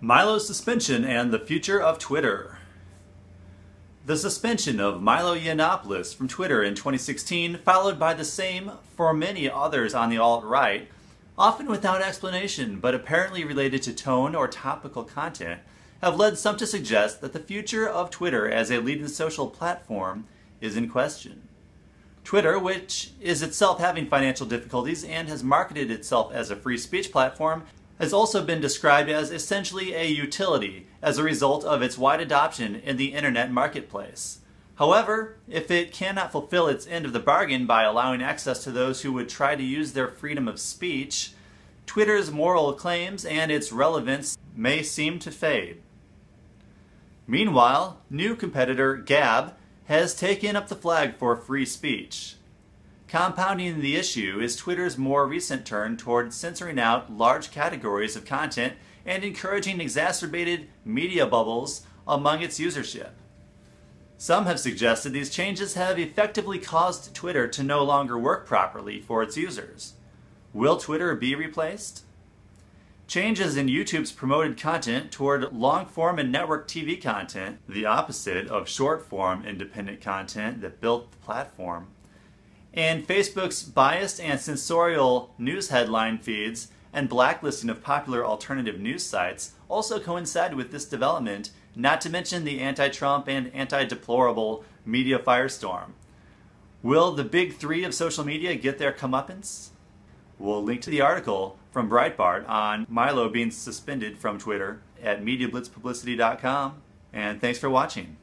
Milo's suspension and the future of Twitter. The suspension of Milo Yiannopoulos from Twitter in 2016, followed by the same for many others on the alt right, often without explanation but apparently related to tone or topical content, have led some to suggest that the future of Twitter as a leading social platform is in question. Twitter, which is itself having financial difficulties and has marketed itself as a free speech platform, has also been described as essentially a utility as a result of its wide adoption in the internet marketplace. However, if it cannot fulfill its end of the bargain by allowing access to those who would try to use their freedom of speech, Twitter's moral claims and its relevance may seem to fade. Meanwhile, new competitor Gab has taken up the flag for free speech. Compounding the issue is Twitter's more recent turn toward censoring out large categories of content and encouraging exacerbated media bubbles among its usership. Some have suggested these changes have effectively caused Twitter to no longer work properly for its users. Will Twitter be replaced? Changes in YouTube's promoted content toward long form and network TV content, the opposite of short form independent content that built the platform, and Facebook's biased and censorial news headline feeds and blacklisting of popular alternative news sites also coincide with this development, not to mention the anti Trump and anti deplorable media firestorm. Will the big three of social media get their comeuppance? We'll link to the article from Breitbart on Milo being suspended from Twitter at MediaBlitzPublicity.com. And thanks for watching.